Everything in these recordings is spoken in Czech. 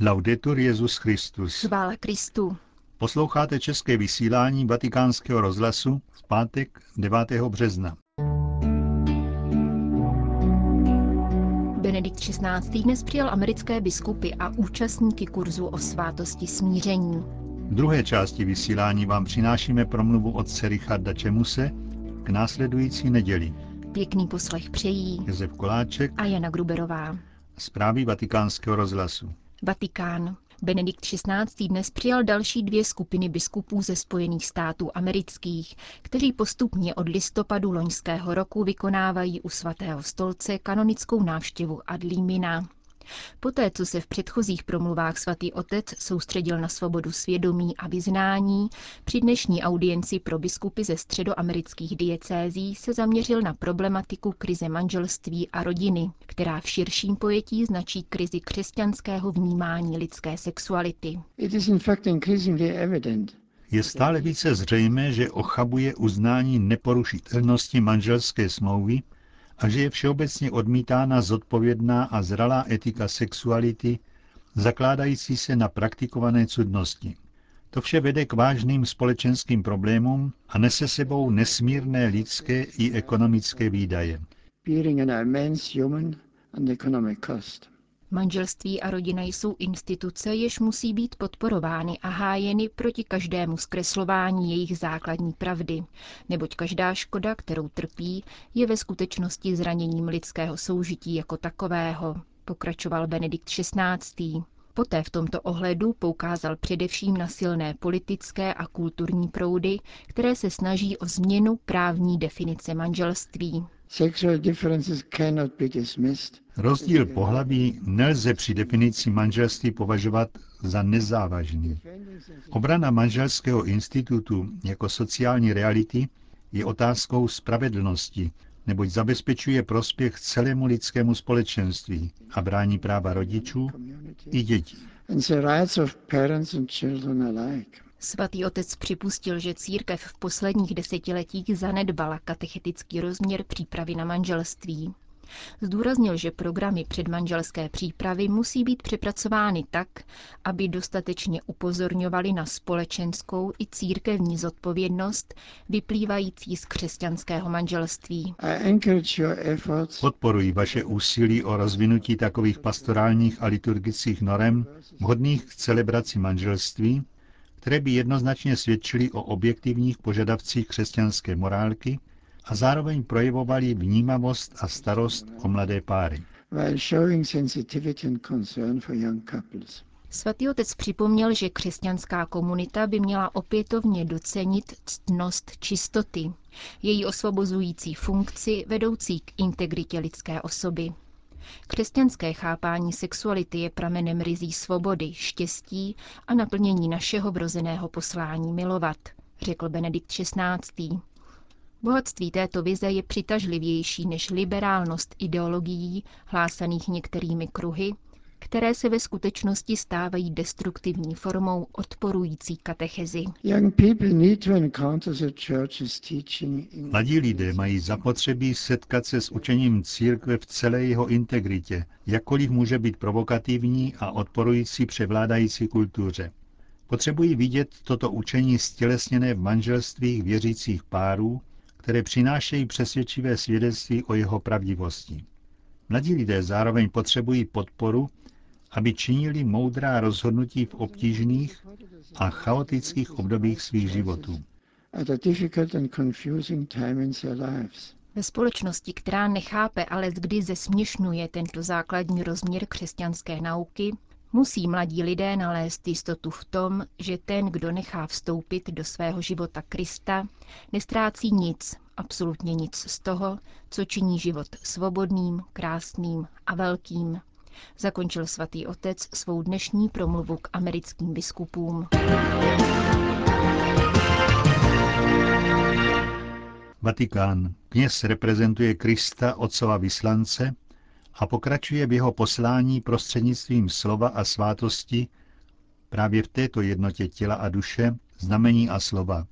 Laudetur Jezus Christus. Chvála Kristu. Posloucháte české vysílání Vatikánského rozhlasu v pátek 9. března. Benedikt XVI. dnes přijal americké biskupy a účastníky kurzu o svátosti smíření. V druhé části vysílání vám přinášíme promluvu otce Richarda Čemuse k následující neděli. Pěkný poslech přejí Josef Koláček a Jana Gruberová. Zprávy vatikánského rozhlasu. Vatikán. Benedikt XVI. dnes přijal další dvě skupiny biskupů ze Spojených států amerických, kteří postupně od listopadu loňského roku vykonávají u svatého stolce kanonickou návštěvu ad limina. Poté, co se v předchozích promluvách svatý otec soustředil na svobodu svědomí a vyznání, při dnešní audienci pro biskupy ze středoamerických diecézí se zaměřil na problematiku krize manželství a rodiny, která v širším pojetí značí krizi křesťanského vnímání lidské sexuality. Je stále více zřejmé, že ochabuje uznání neporušitelnosti manželské smlouvy a že je všeobecně odmítána zodpovědná a zralá etika sexuality, zakládající se na praktikované cudnosti. To vše vede k vážným společenským problémům a nese sebou nesmírné lidské i ekonomické výdaje. Manželství a rodina jsou instituce, jež musí být podporovány a hájeny proti každému zkreslování jejich základní pravdy, neboť každá škoda, kterou trpí, je ve skutečnosti zraněním lidského soužití jako takového, pokračoval Benedikt XVI. Poté v tomto ohledu poukázal především na silné politické a kulturní proudy, které se snaží o změnu právní definice manželství. Rozdíl pohlaví nelze při definici manželství považovat za nezávažný. Obrana manželského institutu jako sociální reality je otázkou spravedlnosti, neboť zabezpečuje prospěch celému lidskému společenství a brání práva rodičů i dětí. Svatý otec připustil, že církev v posledních desetiletích zanedbala katechetický rozměr přípravy na manželství. Zdůraznil, že programy předmanželské přípravy musí být přepracovány tak, aby dostatečně upozorňovaly na společenskou i církevní zodpovědnost vyplývající z křesťanského manželství. Podporuji vaše úsilí o rozvinutí takových pastorálních a liturgických norem vhodných k celebraci manželství, které by jednoznačně svědčily o objektivních požadavcích křesťanské morálky a zároveň projevovali vnímavost a starost o mladé páry. Svatý otec připomněl, že křesťanská komunita by měla opětovně docenit ctnost čistoty, její osvobozující funkci vedoucí k integritě lidské osoby. Křesťanské chápání sexuality je pramenem rizí svobody, štěstí a naplnění našeho vrozeného poslání milovat, řekl Benedikt XVI. Bohatství této vize je přitažlivější než liberálnost ideologií hlásaných některými kruhy, které se ve skutečnosti stávají destruktivní formou odporující katechezi. Mladí lidé mají zapotřebí setkat se s učením církve v celé jeho integritě, jakkoliv může být provokativní a odporující převládající kultuře. Potřebují vidět toto učení stělesněné v manželstvích věřících párů, které přinášejí přesvědčivé svědectví o jeho pravdivosti. Mladí lidé zároveň potřebují podporu, aby činili moudrá rozhodnutí v obtížných a chaotických obdobích svých životů. Ve společnosti, která nechápe, ale kdy zesměšňuje tento základní rozměr křesťanské nauky, musí mladí lidé nalézt jistotu v tom, že ten, kdo nechá vstoupit do svého života Krista, nestrácí nic, absolutně nic z toho, co činí život svobodným, krásným a velkým. Zakončil svatý otec svou dnešní promluvu k americkým biskupům. Vatikán. Kněz reprezentuje Krista, otcova vyslance, a pokračuje v jeho poslání prostřednictvím slova a svátosti právě v této jednotě těla a duše, znamení a slova,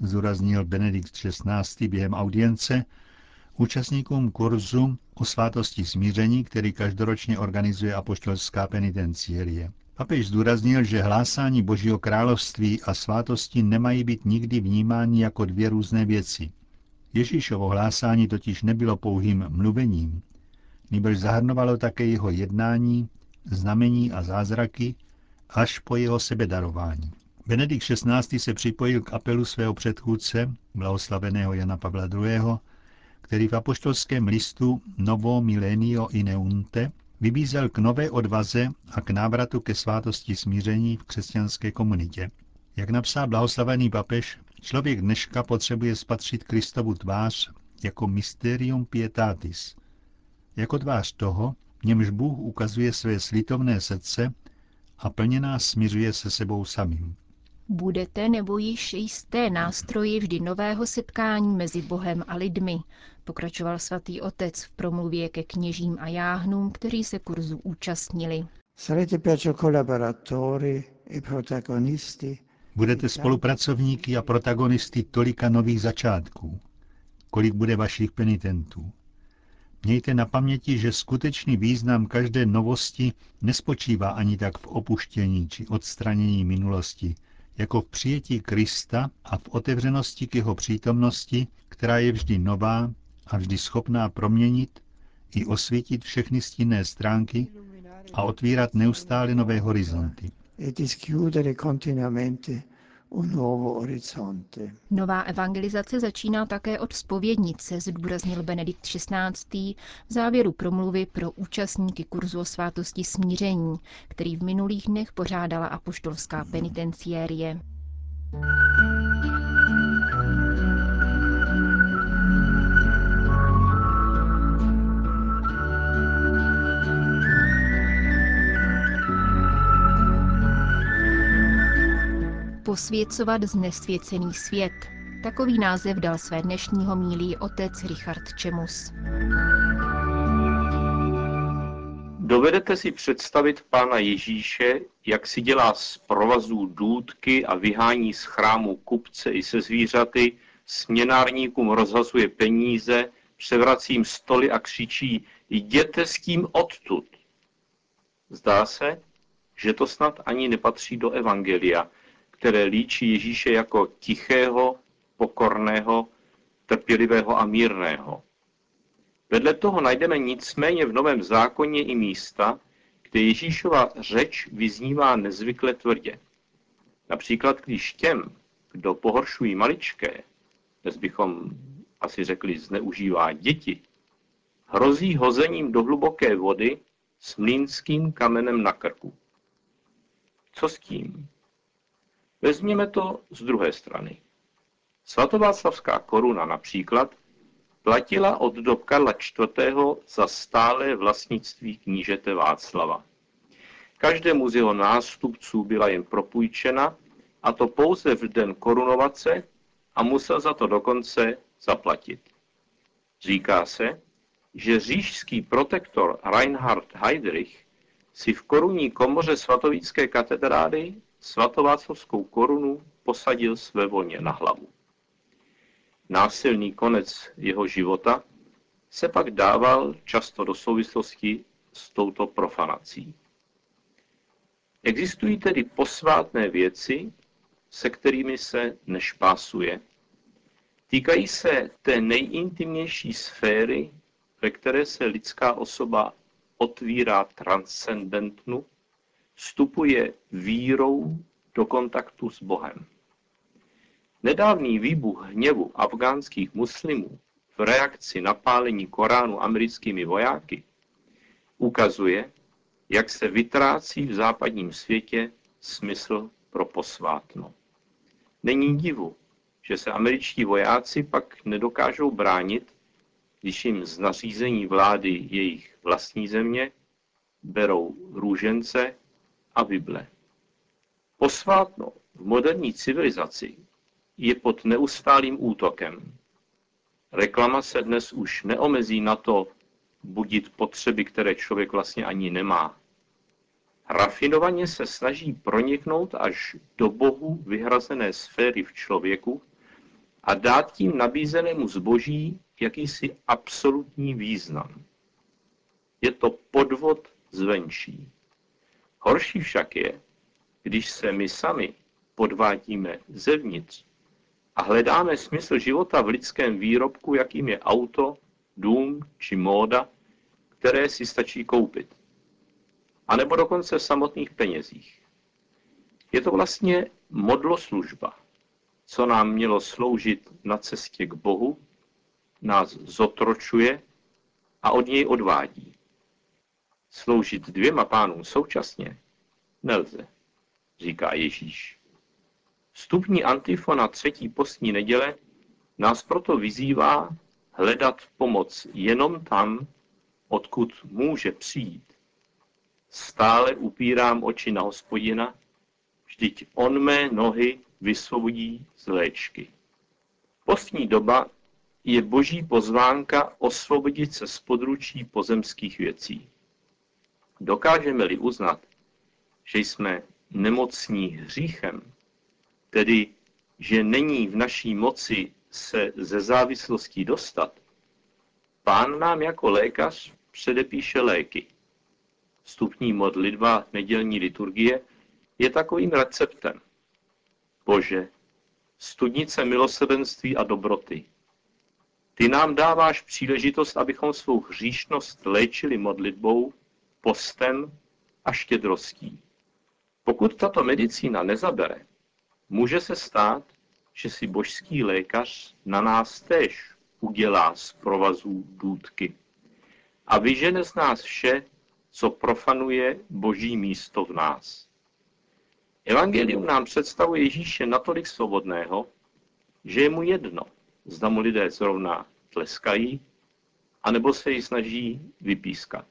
zúraznil Benedikt XVI. během audience účastníkům kurzu o svátosti smíření, který každoročně organizuje apoštolská penitenciérie. Papež zdůraznil, že hlásání Božího království a svátosti nemají být nikdy vnímáni jako dvě různé věci. Ježíšovo hlásání totiž nebylo pouhým mluvením, nebož zahrnovalo také jeho jednání, znamení a zázraky, až po jeho sebedarování. Benedikt XVI. se připojil k apelu svého předchůdce, blahoslaveného Jana Pavla II., který v apoštolském listu Novo Milenio Ineunte vybízel k nové odvaze a k návratu ke svátosti smíření v křesťanské komunitě. Jak napsal blahoslavený papež, člověk dneška potřebuje spatřit Kristovu tvář jako mysterium pietatis, jako tvář toho, němž Bůh ukazuje své slitovné srdce a plně nás směřuje se sebou samým. Budete nebo již jisté nástroji vždy nového setkání mezi Bohem a lidmi, pokračoval svatý otec v promluvě ke kněžím a jáhnům, kteří se kurzu účastnili. E Budete spolupracovníky a protagonisty tolika nových začátků. Kolik bude vašich penitentů? Mějte na paměti, že skutečný význam každé novosti nespočívá ani tak v opuštění či odstranění minulosti, jako v přijetí Krista a v otevřenosti k jeho přítomnosti, která je vždy nová a vždy schopná proměnit i osvítit všechny stinné stránky a otvírat neustále nové horizonty. Nová evangelizace začíná také od spovědnice, zdůraznil Benedikt XVI. v závěru promluvy pro účastníky kurzu o svátosti smíření, který v minulých dnech pořádala apoštolská penitenciérie. Posvěcovat znesvěcený svět. Takový název dal své dnešního mílí otec Richard Čemus. Dovedete si představit pána Ježíše, jak si dělá z provazů důdky a vyhání z chrámu kupce i se zvířaty, směnárníkům rozhazuje peníze, převracím stoly a křičí, jděte s tím odtud. Zdá se, že to snad ani nepatří do Evangelia, které líčí Ježíše jako tichého, pokorného, trpělivého a mírného. Vedle toho najdeme nicméně v Novém zákoně i místa, kde Ježíšova řeč vyznívá nezvykle tvrdě. Například, když těm, kdo pohoršují maličké, dnes bychom asi řekli zneužívá děti, hrozí hozením do hluboké vody s mlínským kamenem na krku. Co s tím? Vezměme to z druhé strany. Svatováclavská koruna například platila od dob Karla IV. za stále vlastnictví knížete Václava. Každému z jeho nástupců byla jen propůjčena, a to pouze v den korunovace a musel za to dokonce zaplatit. Říká se, že říšský protektor Reinhard Heydrich si v korunní komoře svatovícké katedrály svatováclavskou korunu posadil své volně na hlavu. Násilný konec jeho života se pak dával často do souvislosti s touto profanací. Existují tedy posvátné věci, se kterými se nešpásuje. Týkají se té nejintimnější sféry, ve které se lidská osoba otvírá transcendentnu, vstupuje vírou do kontaktu s Bohem. Nedávný výbuch hněvu afgánských muslimů v reakci na pálení Koránu americkými vojáky ukazuje, jak se vytrácí v západním světě smysl pro posvátno. Není divu, že se američtí vojáci pak nedokážou bránit, když jim z nařízení vlády jejich vlastní země berou růžence a Bible. Posvátno v moderní civilizaci je pod neustálým útokem. Reklama se dnes už neomezí na to budit potřeby, které člověk vlastně ani nemá. Rafinovaně se snaží proniknout až do Bohu vyhrazené sféry v člověku a dát tím nabízenému zboží jakýsi absolutní význam. Je to podvod zvenčí. Horší však je, když se my sami podvádíme zevnitř a hledáme smysl života v lidském výrobku, jakým je auto, dům či móda, které si stačí koupit. A nebo dokonce v samotných penězích. Je to vlastně modloslužba, co nám mělo sloužit na cestě k Bohu, nás zotročuje a od něj odvádí. Sloužit dvěma pánům současně nelze, říká Ježíš. Vstupní antifona třetí postní neděle nás proto vyzývá hledat pomoc jenom tam, odkud může přijít. Stále upírám oči na hospodina, vždyť on mé nohy vysvobodí z léčky. Postní doba je boží pozvánka osvobodit se z područí pozemských věcí. Dokážeme-li uznat, že jsme nemocní hříchem, tedy že není v naší moci se ze závislostí dostat, pán nám jako lékař předepíše léky. Vstupní modlitba nedělní liturgie je takovým receptem. Bože, studnice milosrdenství a dobroty. Ty nám dáváš příležitost, abychom svou hříšnost léčili modlitbou, postem a štědrostí. Pokud tato medicína nezabere, může se stát, že si božský lékař na nás též udělá z provazů důdky a vyžene z nás vše, co profanuje boží místo v nás. Evangelium nám představuje Ježíše natolik svobodného, že je mu jedno, zda mu lidé zrovna tleskají, anebo se ji snaží vypískat.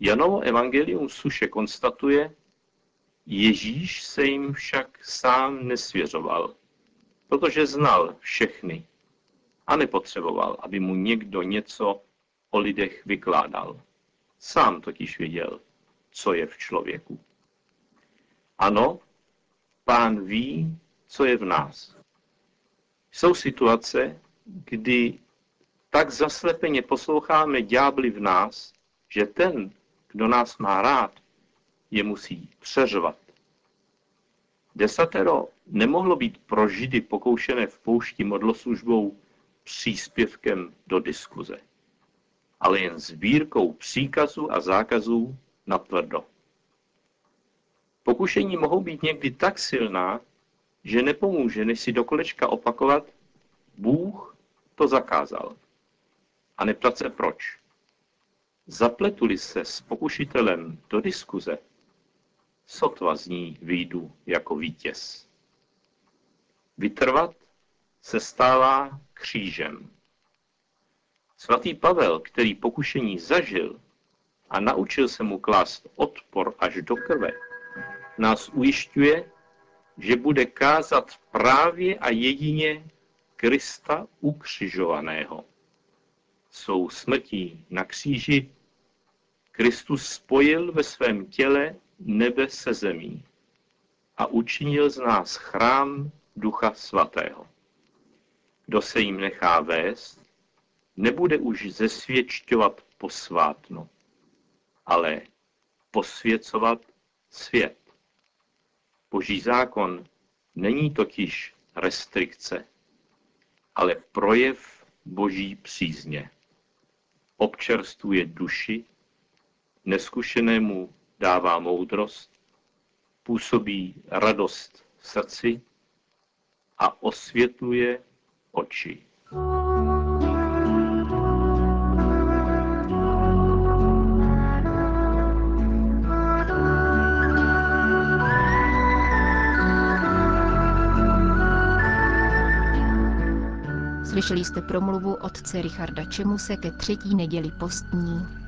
Janovo evangelium suše konstatuje, Ježíš se jim však sám nesvěřoval, protože znal všechny a nepotřeboval, aby mu někdo něco o lidech vykládal. Sám totiž věděl, co je v člověku. Ano, pán ví, co je v nás. Jsou situace, kdy tak zaslepeně posloucháme ďábli v nás, že ten, kdo nás má rád, je musí přeřvat. Desatero nemohlo být pro Židy pokoušené v poušti modloslužbou příspěvkem do diskuze, ale jen sbírkou příkazů a zákazů na tvrdo. Pokušení mohou být někdy tak silná, že nepomůže, než si do kolečka opakovat, Bůh to zakázal. A neptat se proč. Zapletuli se s pokušitelem do diskuze, sotva z ní výjdu jako vítěz. Vytrvat se stává křížem. Svatý Pavel, který pokušení zažil a naučil se mu klást odpor až do krve, nás ujišťuje, že bude kázat právě a jedině Krista ukřižovaného. Svou smrtí na kříži Kristus spojil ve svém těle nebe se zemí a učinil z nás chrám Ducha Svatého. Kdo se jim nechá vést, nebude už zesvědčovat posvátno, ale posvěcovat svět. Boží zákon není totiž restrikce, ale projev boží přízně. Občerstvuje duši, neskušenému dává moudrost, působí radost v srdci a osvětluje oči. Slyšeli jste promluvu otce Richarda Čemuse ke třetí neděli postní.